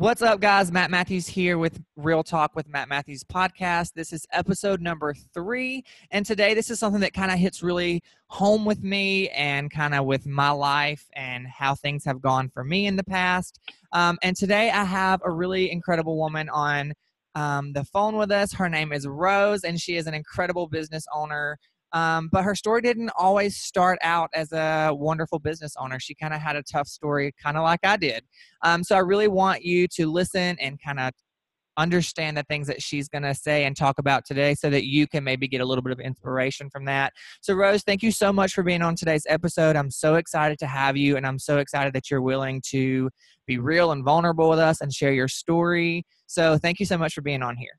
What's up, guys? Matt Mathews here with Real Talk with Matt Mathews podcast. This is episode number three. And today, this is something that kind of hits really home with me and kind of with my life and how things have gone for me in the past. Um, and today, I have a really incredible woman on um, the phone with us. Her name is Rose, and she is an incredible business owner. Um, but her story didn't always start out as a wonderful business owner. She kind of had a tough story, kind of like I did. Um, so I really want you to listen and kind of understand the things that she's going to say and talk about today so that you can maybe get a little bit of inspiration from that. So, Rose, thank you so much for being on today's episode. I'm so excited to have you, and I'm so excited that you're willing to be real and vulnerable with us and share your story. So, thank you so much for being on here.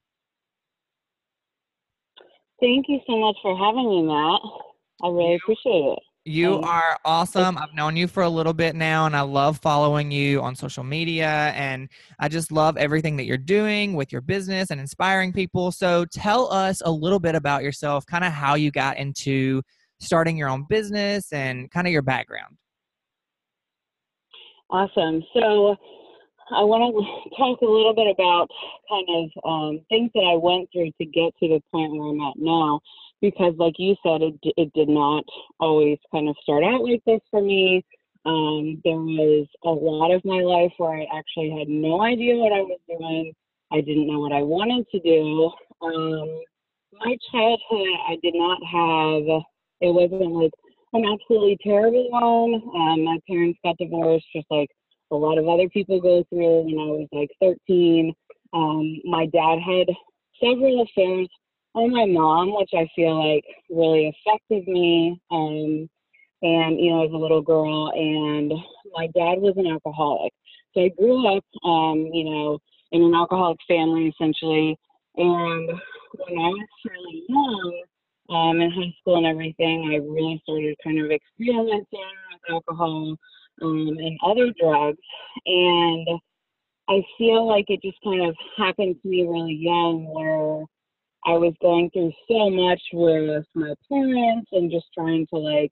Thank you so much for having me, Matt. I really appreciate it. You um, are awesome. I've known you for a little bit now, and I love following you on social media. And I just love everything that you're doing with your business and inspiring people. So, tell us a little bit about yourself, kind of how you got into starting your own business and kind of your background. Awesome. So, I want to talk a little bit about kind of um, things that I went through to get to the point where I'm at now, because like you said, it it did not always kind of start out like this for me. Um, there was a lot of my life where I actually had no idea what I was doing. I didn't know what I wanted to do. Um, my childhood, I did not have. It wasn't like an absolutely terrible one. Um, my parents got divorced just like a lot of other people go through when I was like 13. Um, my dad had several affairs on my mom, which I feel like really affected me. Um, and, you know, as a little girl, and my dad was an alcoholic. So I grew up, um, you know, in an alcoholic family essentially. And when I was fairly young, um, in high school and everything, I really started kind of experimenting with alcohol um, and other drugs. And I feel like it just kind of happened to me really young where I was going through so much with my parents and just trying to like,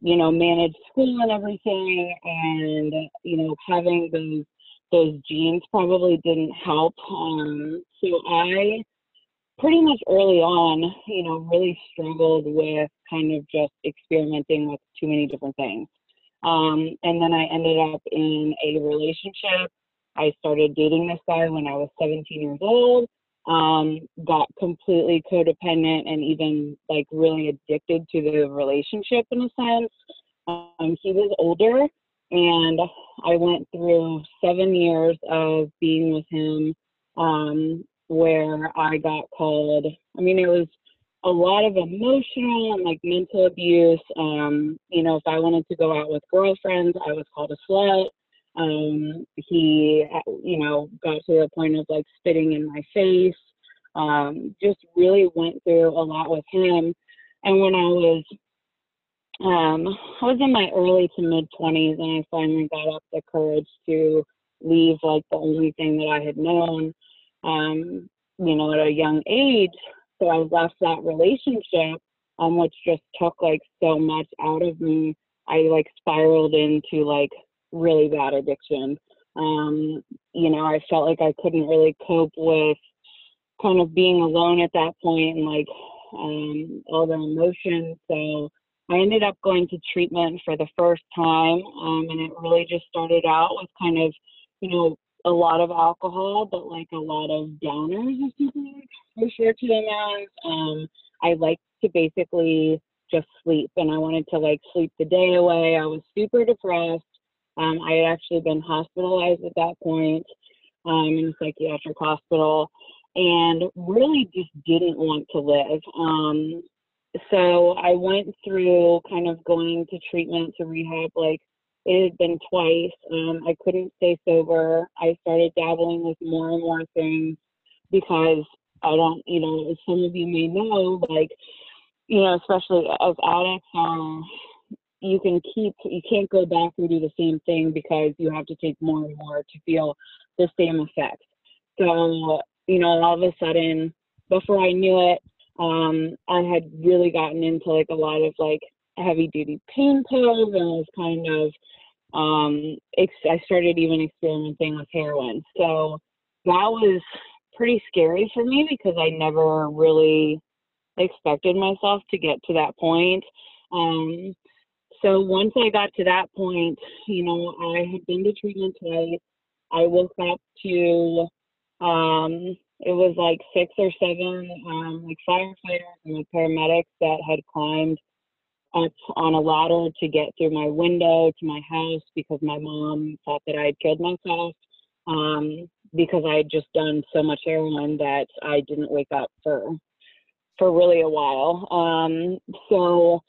you know, manage school and everything and, you know, having those those genes probably didn't help. Um, so I pretty much early on, you know, really struggled with kind of just experimenting with too many different things. Um, and then I ended up in a relationship. I started dating this guy when I was 17 years old. Um, got completely codependent and even like really addicted to the relationship in a sense. Um, he was older, and I went through seven years of being with him um, where I got called. I mean, it was a lot of emotional and like mental abuse. Um, you know, if I wanted to go out with girlfriends, I was called a slut. Um, he, you know, got to the point of like spitting in my face. Um, just really went through a lot with him. And when I was, um, I was in my early to mid 20s, and I finally got up the courage to leave like the only thing that I had known. Um, you know, at a young age, so I left that relationship, um, which just took like so much out of me. I like spiraled into like really bad addiction. Um, you know, I felt like I couldn't really cope with kind of being alone at that point and like um, all the emotions. So I ended up going to treatment for the first time, um, and it really just started out with kind of, you know, a lot of alcohol, but like a lot of downers, if you refer to them as. Um, I like to basically just sleep, and I wanted to like sleep the day away. I was super depressed. Um, I had actually been hospitalized at that point um, in a psychiatric hospital, and really just didn't want to live. Um, so I went through kind of going to treatment to rehab like it had been twice. Um, I couldn't stay sober. I started dabbling with more and more things because I don't, you know, as some of you may know, like, you know, especially as addicts, um, you can keep, you can't go back and do the same thing because you have to take more and more to feel the same effect. So, you know, all of a sudden, before I knew it, um, I had really gotten into like a lot of like heavy duty pain pills and I was kind of um, I started even experimenting with heroin. So that was pretty scary for me because I never really expected myself to get to that point. Um, so once I got to that point, you know, I had been to treatment twice. I woke up to um, it was like six or seven um, like firefighters and like paramedics that had climbed up on a ladder to get through my window to my house because my mom thought that I had killed myself um, because I had just done so much heroin that I didn't wake up for for really a while. Um, so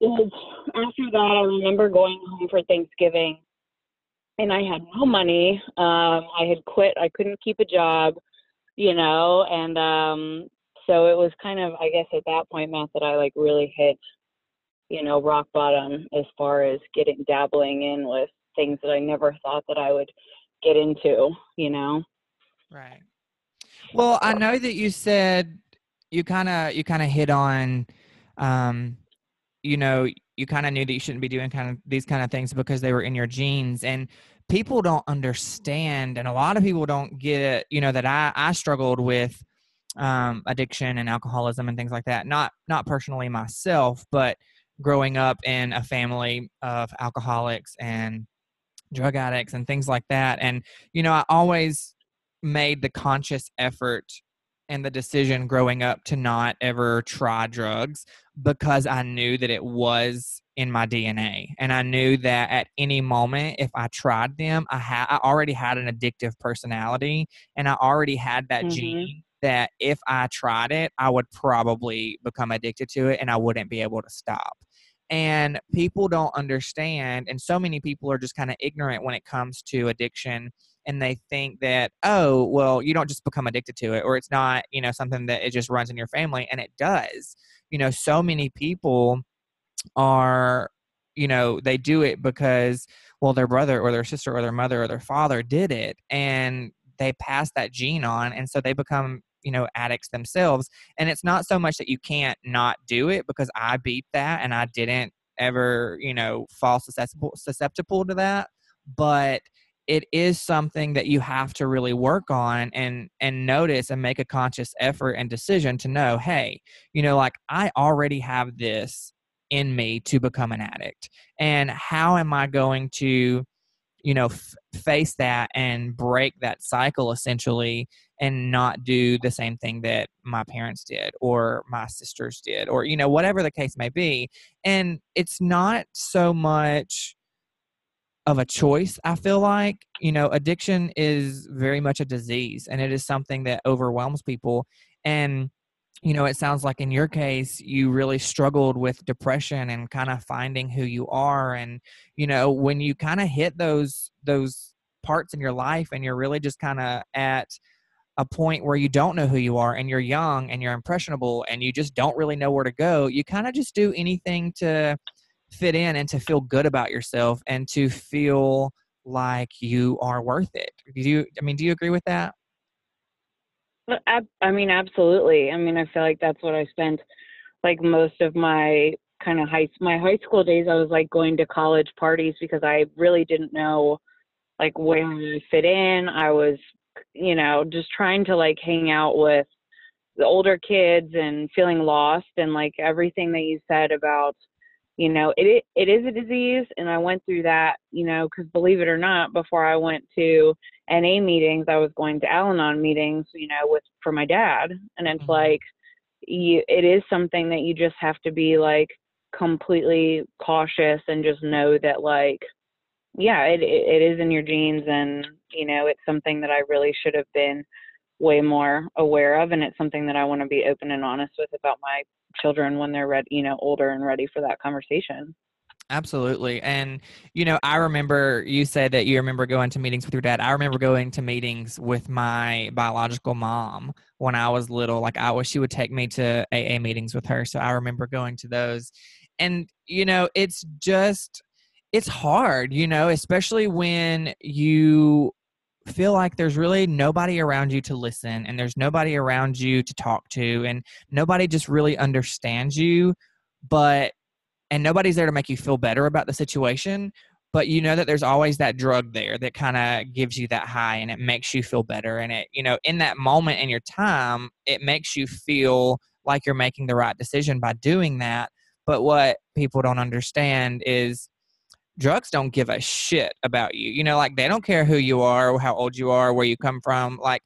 was after that I remember going home for Thanksgiving and I had no money. Um, I had quit. I couldn't keep a job, you know, and um, so it was kind of, I guess, at that point, Matt, that I like really hit, you know, rock bottom as far as getting dabbling in with things that I never thought that I would get into, you know. Right. Well, I know that you said you kind of you kind of hit on um you know you kind of knew that you shouldn't be doing kind of these kind of things because they were in your genes and people don't understand and a lot of people don't get it you know that i i struggled with um, addiction and alcoholism and things like that not not personally myself but growing up in a family of alcoholics and drug addicts and things like that and you know i always made the conscious effort and the decision growing up to not ever try drugs because I knew that it was in my DNA. And I knew that at any moment, if I tried them, I, had I already had an addictive personality and I already had that mm-hmm. gene that if I tried it, I would probably become addicted to it and I wouldn't be able to stop. And people don't understand, and so many people are just kind of ignorant when it comes to addiction and they think that oh well you don't just become addicted to it or it's not you know something that it just runs in your family and it does you know so many people are you know they do it because well their brother or their sister or their mother or their father did it and they pass that gene on and so they become you know addicts themselves and it's not so much that you can't not do it because i beat that and i didn't ever you know fall susceptible susceptible to that but it is something that you have to really work on and and notice and make a conscious effort and decision to know hey you know like i already have this in me to become an addict and how am i going to you know f- face that and break that cycle essentially and not do the same thing that my parents did or my sisters did or you know whatever the case may be and it's not so much of a choice i feel like you know addiction is very much a disease and it is something that overwhelms people and you know it sounds like in your case you really struggled with depression and kind of finding who you are and you know when you kind of hit those those parts in your life and you're really just kind of at a point where you don't know who you are and you're young and you're impressionable and you just don't really know where to go you kind of just do anything to fit in and to feel good about yourself and to feel like you are worth it. Do you I mean do you agree with that? Uh, I mean absolutely. I mean I feel like that's what I spent like most of my kind of high my high school days I was like going to college parties because I really didn't know like where I fit in. I was you know just trying to like hang out with the older kids and feeling lost and like everything that you said about you know it it is a disease and i went through that you know because believe it or not before i went to na meetings i was going to al-anon meetings you know with for my dad and it's mm-hmm. like you, it is something that you just have to be like completely cautious and just know that like yeah it, it is in your genes and you know it's something that i really should have been way more aware of and it's something that i want to be open and honest with about my children when they're ready, you know, older and ready for that conversation. Absolutely. And, you know, I remember you said that you remember going to meetings with your dad. I remember going to meetings with my biological mom when I was little. Like, I was, she would take me to AA meetings with her. So I remember going to those. And, you know, it's just, it's hard, you know, especially when you feel like there's really nobody around you to listen and there's nobody around you to talk to and nobody just really understands you but and nobody's there to make you feel better about the situation but you know that there's always that drug there that kind of gives you that high and it makes you feel better and it you know in that moment in your time it makes you feel like you're making the right decision by doing that but what people don't understand is drugs don't give a shit about you you know like they don't care who you are how old you are where you come from like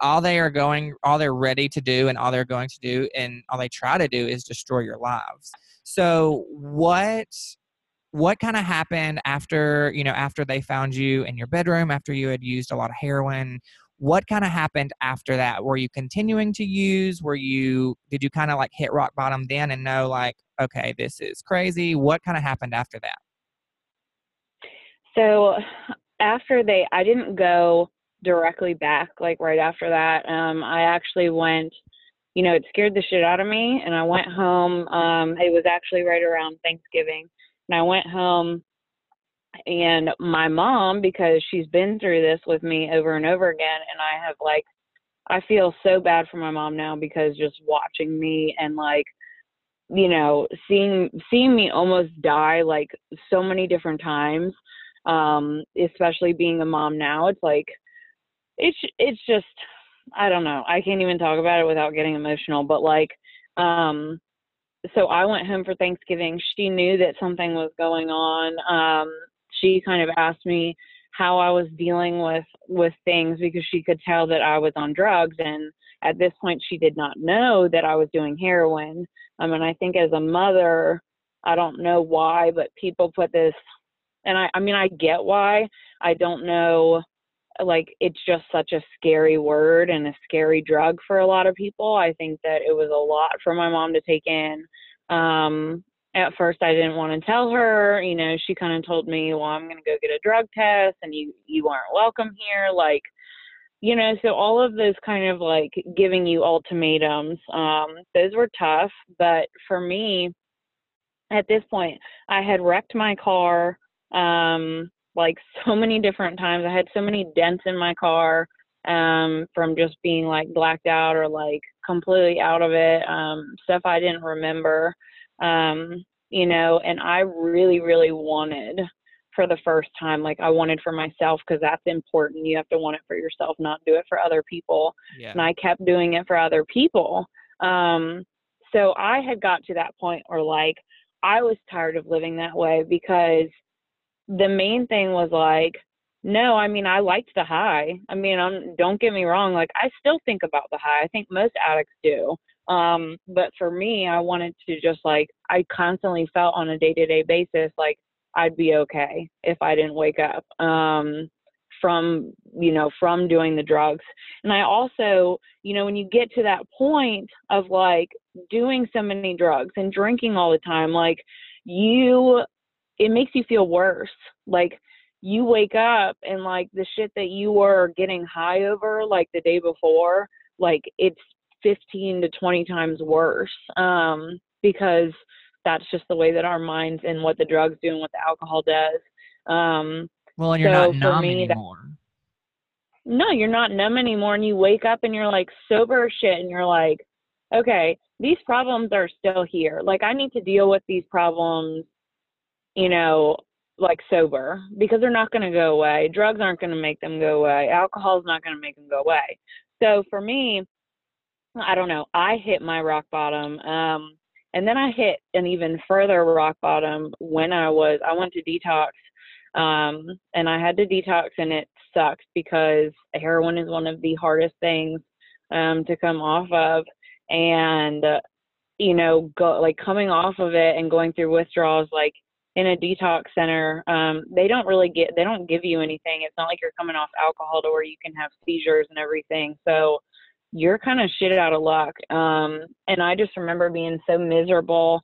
all they are going all they're ready to do and all they're going to do and all they try to do is destroy your lives. So what what kind of happened after you know after they found you in your bedroom after you had used a lot of heroin? What kind of happened after that? Were you continuing to use? Were you did you kind of like hit rock bottom then and know like okay this is crazy. What kind of happened after that so after they i didn't go directly back like right after that. Um i actually went you know it scared the shit out of me and i went home um it was actually right around thanksgiving and I went home and my mom, because she's been through this with me over and over again, and I have like, I feel so bad for my mom now because just watching me and like, you know, seeing seeing me almost die like so many different times, um, especially being a mom now, it's like, it's it's just, I don't know, I can't even talk about it without getting emotional, but like, um, so I went home for Thanksgiving. She knew that something was going on. Um, she kind of asked me how I was dealing with with things because she could tell that I was on drugs and at this point she did not know that I was doing heroin. Um, and I think as a mother, I don't know why, but people put this and I I mean I get why. I don't know like it's just such a scary word and a scary drug for a lot of people. I think that it was a lot for my mom to take in. Um, at first I didn't want to tell her, you know, she kind of told me, well, I'm going to go get a drug test and you, you aren't welcome here. Like, you know, so all of those kind of like giving you ultimatums, um, those were tough. But for me, at this point, I had wrecked my car. Um, like so many different times. I had so many dents in my car um, from just being like blacked out or like completely out of it, um, stuff I didn't remember, um, you know, and I really, really wanted for the first time, like I wanted for myself because that's important. You have to want it for yourself, not do it for other people. Yeah. And I kept doing it for other people. Um, so I had got to that point where like I was tired of living that way because – the main thing was like, no, I mean, I liked the high. I mean, I'm, don't get me wrong. Like, I still think about the high. I think most addicts do. Um, but for me, I wanted to just like, I constantly felt on a day to day basis like I'd be okay if I didn't wake up. Um, from you know from doing the drugs and i also you know when you get to that point of like doing so many drugs and drinking all the time like you it makes you feel worse. Like you wake up and like the shit that you were getting high over like the day before, like it's 15 to 20 times worse. Um, because that's just the way that our minds and what the drugs do and what the alcohol does. Um, well, and you're so not numb anymore. That, no, you're not numb anymore. And you wake up and you're like sober as shit and you're like, okay, these problems are still here. Like I need to deal with these problems you know, like sober because they're not going to go away. Drugs aren't going to make them go away. Alcohol is not going to make them go away. So for me, I don't know. I hit my rock bottom. Um, and then I hit an even further rock bottom when I was, I went to detox. Um, and I had to detox and it sucked because heroin is one of the hardest things um, to come off of. And, uh, you know, go like coming off of it and going through withdrawals, like in a detox center, um, they don't really get they don't give you anything. It's not like you're coming off alcohol to where you can have seizures and everything. So you're kind of shit out of luck. Um, and I just remember being so miserable.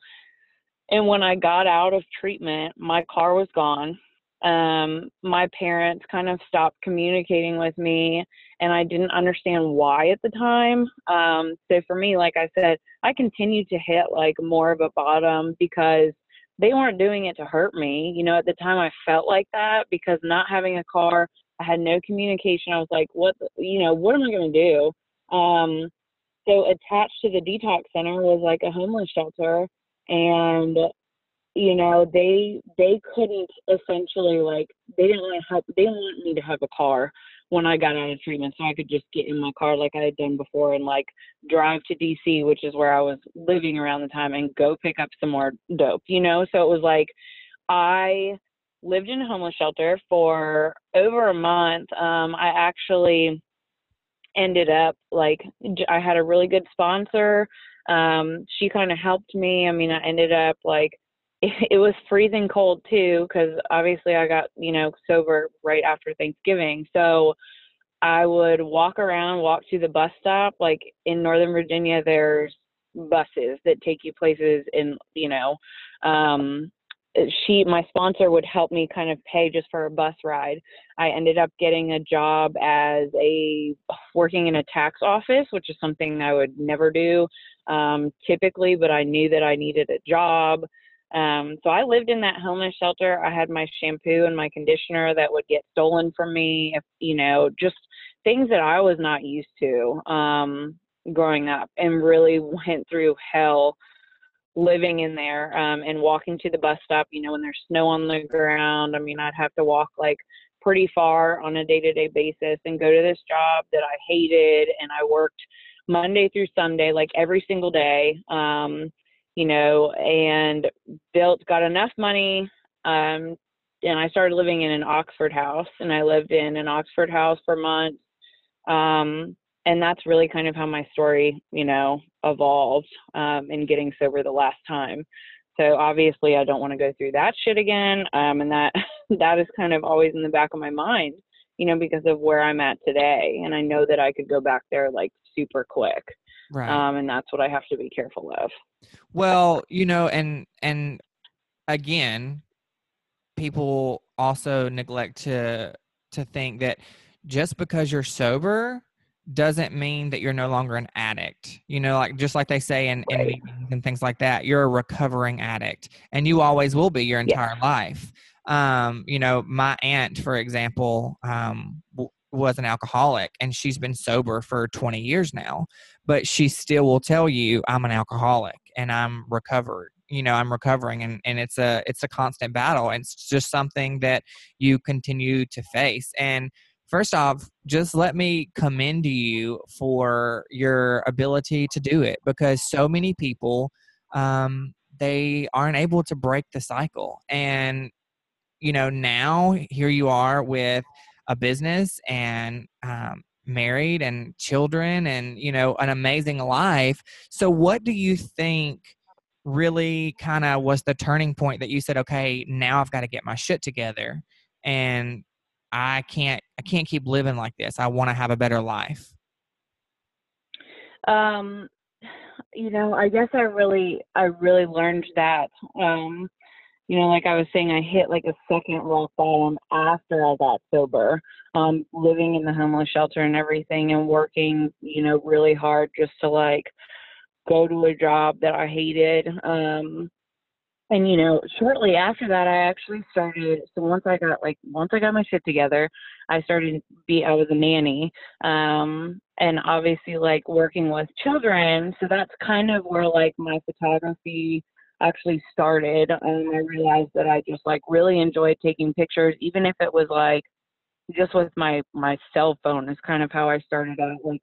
And when I got out of treatment, my car was gone. Um, my parents kind of stopped communicating with me, and I didn't understand why at the time. Um, so for me, like I said, I continued to hit like more of a bottom because they weren't doing it to hurt me. You know, at the time I felt like that because not having a car, I had no communication. I was like, what, you know, what am I going to do? Um, so attached to the detox center was like a homeless shelter. And you know they they couldn't essentially like they didn't want to help they didn't want me to have a car when I got out of treatment so I could just get in my car like I had done before and like drive to DC which is where I was living around the time and go pick up some more dope you know? So it was like I lived in a homeless shelter for over a month. Um I actually ended up like I had a really good sponsor. Um she kind of helped me. I mean I ended up like it, was freezing cold too because obviously I got you know sober right after Thanksgiving. So I would walk around, walk to the bus stop. Like in Northern Virginia, there's buses that take you places in you know um she my sponsor would help me kind of pay just for a bus ride i ended up getting a job as a working in a tax office which is something i would never do um typically but i knew that i needed a job um, so I lived in that homeless shelter. I had my shampoo and my conditioner that would get stolen from me, if, you know, just things that I was not used to um, growing up and really went through hell living in there um, and walking to the bus stop, you know, when there's snow on the ground. I mean, I'd have to walk like pretty far on a day to day basis and go to this job that I hated. And I worked Monday through Sunday, like every single day. Um, you know, and built, got enough money. Um, and I started living in an Oxford house, and I lived in an Oxford house for months. Um, and that's really kind of how my story, you know, evolved um, in getting sober the last time. So obviously, I don't want to go through that shit again. Um, and that that is kind of always in the back of my mind, you know, because of where I'm at today. And I know that I could go back there like super quick. Right. Um, and that's what I have to be careful of. Well, you know, and and again, people also neglect to to think that just because you're sober doesn't mean that you're no longer an addict. You know, like just like they say in, right. in meetings and things like that, you're a recovering addict and you always will be your entire yeah. life. Um, you know, my aunt, for example, um, was an alcoholic and she's been sober for 20 years now but she still will tell you i'm an alcoholic and i'm recovered you know i'm recovering and, and it's a it's a constant battle and it's just something that you continue to face and first off just let me commend you for your ability to do it because so many people um, they aren't able to break the cycle and you know now here you are with a business and um, married and children and you know an amazing life. So what do you think really kind of was the turning point that you said okay now i've got to get my shit together and i can't i can't keep living like this. I want to have a better life um you know i guess i really i really learned that um you know, like I was saying, I hit like a second rock bottom after I got sober, um, living in the homeless shelter and everything and working, you know, really hard just to like go to a job that I hated. Um, and you know, shortly after that, I actually started. So once I got like once I got my shit together, I started be I was a nanny, um, and obviously like working with children. So that's kind of where like my photography actually started and I realized that I just like really enjoyed taking pictures even if it was like just with my my cell phone is kind of how I started out like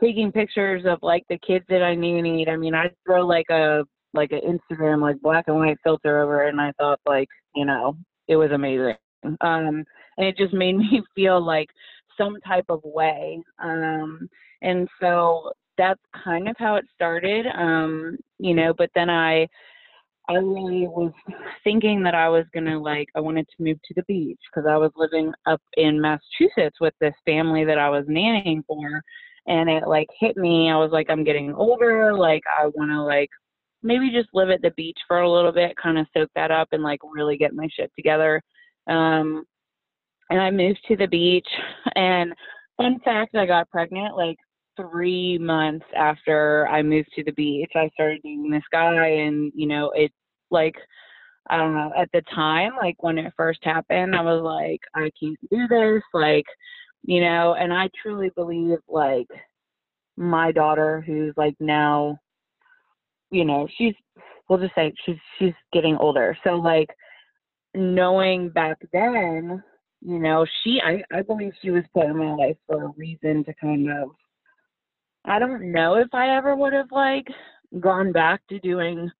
taking pictures of like the kids that I knew need. I mean I'd throw like a like an Instagram like black and white filter over it and I thought like, you know, it was amazing. Um and it just made me feel like some type of way. Um and so that's kind of how it started. Um, you know, but then I I really was thinking that I was gonna like I wanted to move to the beach because I was living up in Massachusetts with this family that I was nannying for, and it like hit me. I was like, I'm getting older. Like I want to like maybe just live at the beach for a little bit, kind of soak that up and like really get my shit together. Um, and I moved to the beach. And fun fact, I got pregnant like three months after I moved to the beach, I started dating this guy, and you know, it's like I don't know at the time, like when it first happened, I was like, I can't do this, like, you know, and I truly believe like my daughter, who's like now, you know, she's we'll just say she's she's getting older. So like knowing back then, you know, she I, I believe she was put in my life for a reason to kind of I don't know if I ever would have like gone back to doing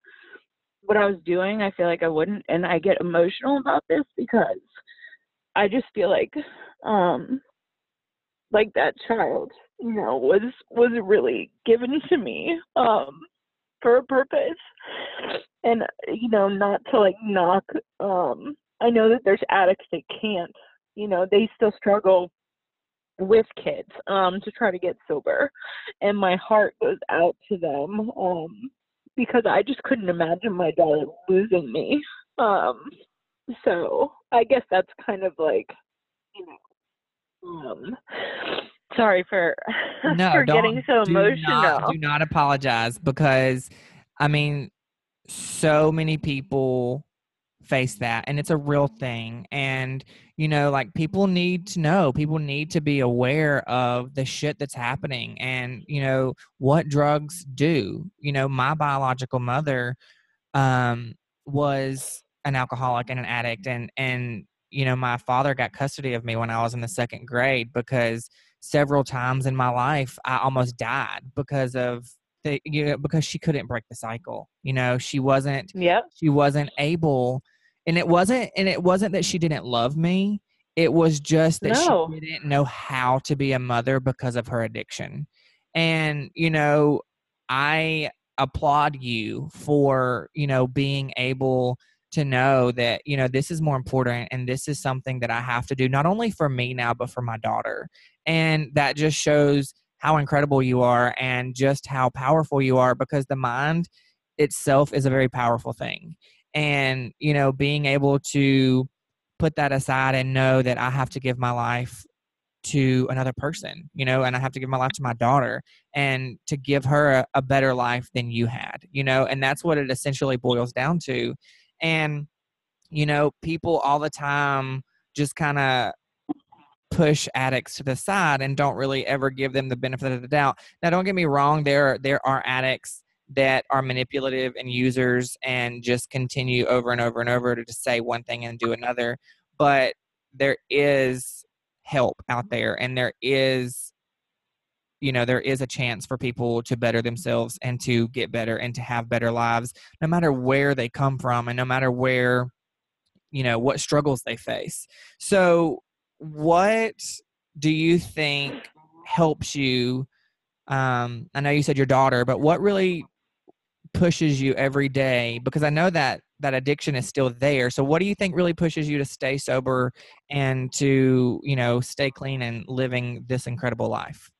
what I was doing. I feel like I wouldn't and I get emotional about this because I just feel like um like that child, you know, was was really given to me um for a purpose. And you know, not to like knock um I know that there's addicts that can't, you know, they still struggle with kids um to try to get sober. And my heart goes out to them um because I just couldn't imagine my daughter losing me. Um so I guess that's kind of like, you know, um sorry for no, for getting so do emotional. Not, do not apologize because I mean, so many people face that and it's a real thing and you know like people need to know people need to be aware of the shit that's happening and you know what drugs do you know my biological mother um was an alcoholic and an addict and and you know my father got custody of me when i was in the second grade because several times in my life I almost died because of the you know because she couldn't break the cycle. You know, she wasn't Yep. she wasn't able and it wasn't and it wasn't that she didn't love me. It was just that No. she didn't know how to be a mother because of her addiction. And you know, I applaud you for, you know, being able to know that you know this is more important and this is something that I have to do not only for me now but for my daughter and that just shows how incredible you are and just how powerful you are because the mind itself is a very powerful thing and you know being able to put that aside and know that I have to give my life to another person, you know, and I have to give my life to my daughter and to give her a, a better life than you had, you know, and that's what it essentially boils down to. And, you know, people all the time just kind of push addicts to the side and don't really ever give them the benefit of the doubt. Now, don't get me wrong, there there are addicts that are manipulative and users and just continue over and over and over to just say one thing and do another. But there is help out there and there is you know there is a chance for people to better themselves and to get better and to have better lives no matter where they come from and no matter where you know what struggles they face so what do you think helps you um i know you said your daughter but what really pushes you every day because i know that that addiction is still there so what do you think really pushes you to stay sober and to you know stay clean and living this incredible life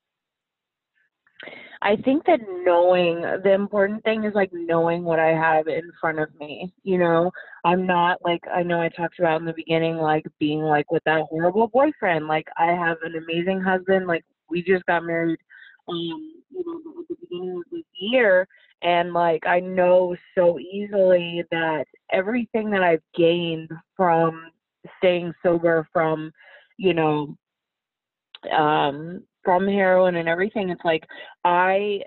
I think that knowing the important thing is like knowing what I have in front of me. You know, I'm not like I know I talked about in the beginning, like being like with that horrible boyfriend. Like I have an amazing husband. Like we just got married, um, you know, at the beginning of this year, and like I know so easily that everything that I've gained from staying sober, from you know, um from heroin and everything it's like i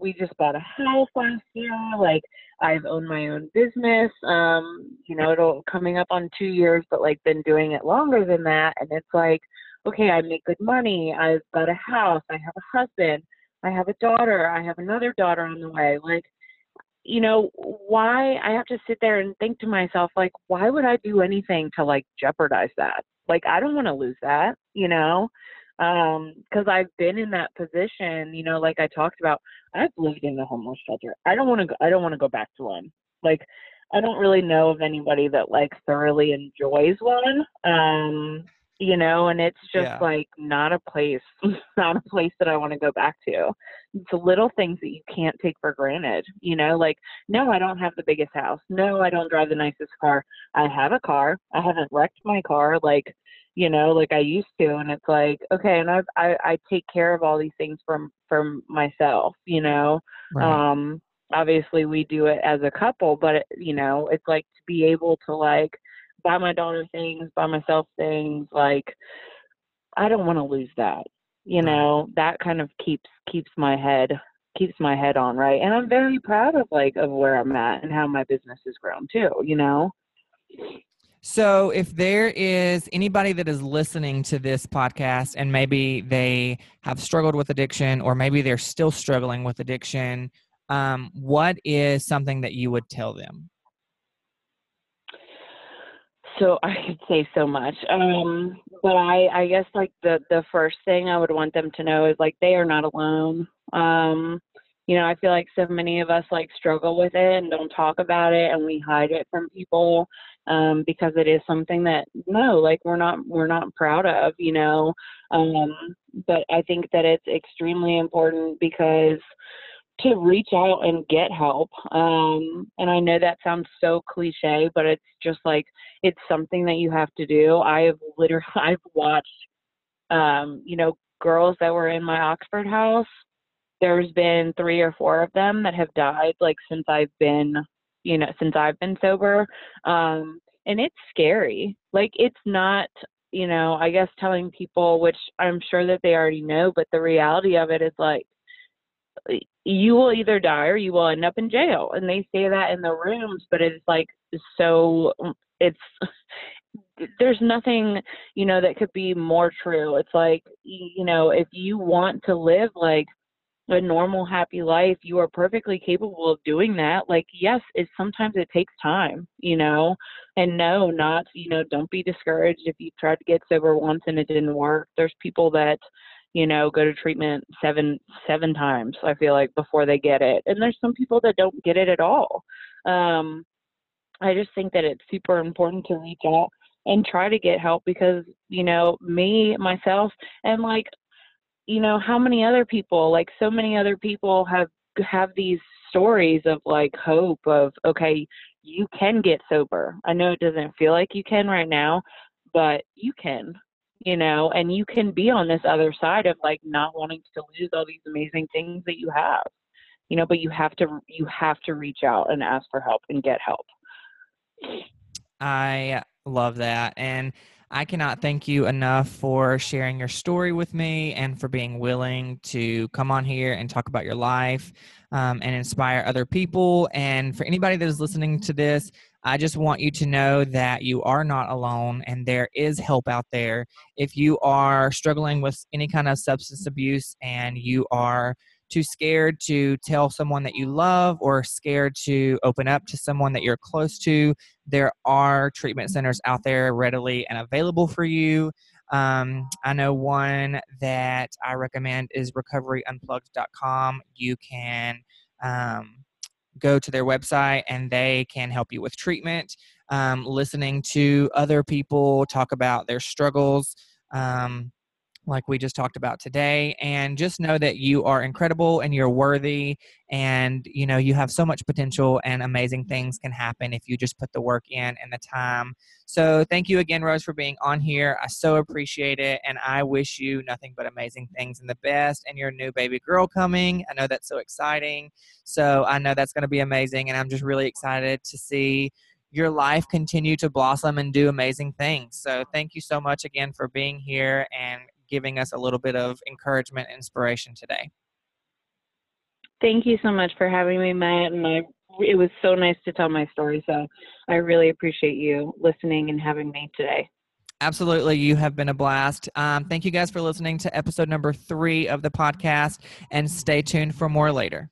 we just bought a house last year like i've owned my own business um you know it'll coming up on two years but like been doing it longer than that and it's like okay i make good money i've got a house i have a husband i have a daughter i have another daughter on the way like you know why i have to sit there and think to myself like why would i do anything to like jeopardize that? Like i don't want to lose that you know? Um because i've been in that position you know like i talked about i've lived in a homeless shelter. I don't want to i don't want to go back to one. Like i don't really know of anybody that like thoroughly enjoys one um you know and it's just Yeah. like not a place not a place that i want to go back to it's the little things that you can't take for granted you know like no i don't have the biggest house no i don't drive the nicest car i have a car i haven't wrecked my car like you know, like I used to. And it's like, okay, and I've, I I take care of all these things from from myself, you know. Um, obviously we do it as a couple, but it, you know, it's like to be able to like buy my daughter things, buy myself things, like I don't want to lose that. You know, that kind of keeps keeps my head keeps my head on right and i'm very proud of like of where i'm at and how my business has grown too you know so, if there is anybody that is listening to this podcast and maybe they have struggled with addiction or maybe they're still struggling with addiction, um, what is something that you would tell them? So I could say so much, um, but I, I guess like the the first thing I would want them to know is like they are not alone. Um, you know, I feel like so many of us like struggle with it and don't talk about it, and we hide it from people um, because it is something that no, like we're not we're not proud of, you know. Um, but I think that it's extremely important because to reach out and get help. Um, and I know that sounds so cliche, but it's just like it's something that you have to do. I have literally I've watched, um, you know, girls that were in my Oxford house. There's been three or four of them that have died like since I've been you know since I've been sober um and it's scary like it's not you know I guess telling people which I'm sure that they already know but the reality of it is like you will either die or you will end up in jail. And they say that in the rooms but it's like so it's there's nothing you know that could be more true. It's like you know if you want to live like a normal happy life you are perfectly capable of doing that. Like yes it sometimes it takes time you know? And no not you know don't be discouraged if you tried to get sober once and it didn't work. There's people that you know go to treatment seven seven times i feel like before they get it. And there's some people that don't get it at all. Um i just think that it's super important to reach out and try to get help because you know me myself and like you know how many other people like so many other people have have these stories of like hope of okay you can get sober. I know it doesn't feel like you can right now but you can you know and you can be on this other side of like not wanting to lose all these amazing things that you have you know but you have to you have to reach out and ask for help and get help. I love that and I cannot thank you enough for sharing your story with me and for being willing to come on here and talk about your life um, and inspire other people. And for anybody that is listening to this, I just want you to know that you are not alone and there is help out there. If you are struggling with any kind of substance abuse and you are too scared to tell someone that you love or scared to open up to someone that you're close to, there are treatment centers out there readily and available for you. Um, I know one that I recommend is recoveryunplugged.com. You can um, go to their website and they can help you with treatment. Um, listening to other people talk about their struggles. Um, like we just talked about today and just know that you are incredible and you're worthy and you know you have so much potential and amazing things can happen if you just put the work in and the time. So thank you again rose for being on here. I so appreciate it and i wish you nothing but amazing things and the best and your new baby girl coming. I know that's so exciting. So i know that's going to be amazing and i'm just really excited to see your life continue to blossom and do amazing things. So, thank you so much again for being here and giving us a little bit of encouragement inspiration today. Thank you so much for having me, Matt. And I, it was so nice to tell my story. So I really appreciate you listening and having me today. Absolutely. You have been a blast. Um, thank you guys for listening to episode number three of the podcast and stay tuned for more later.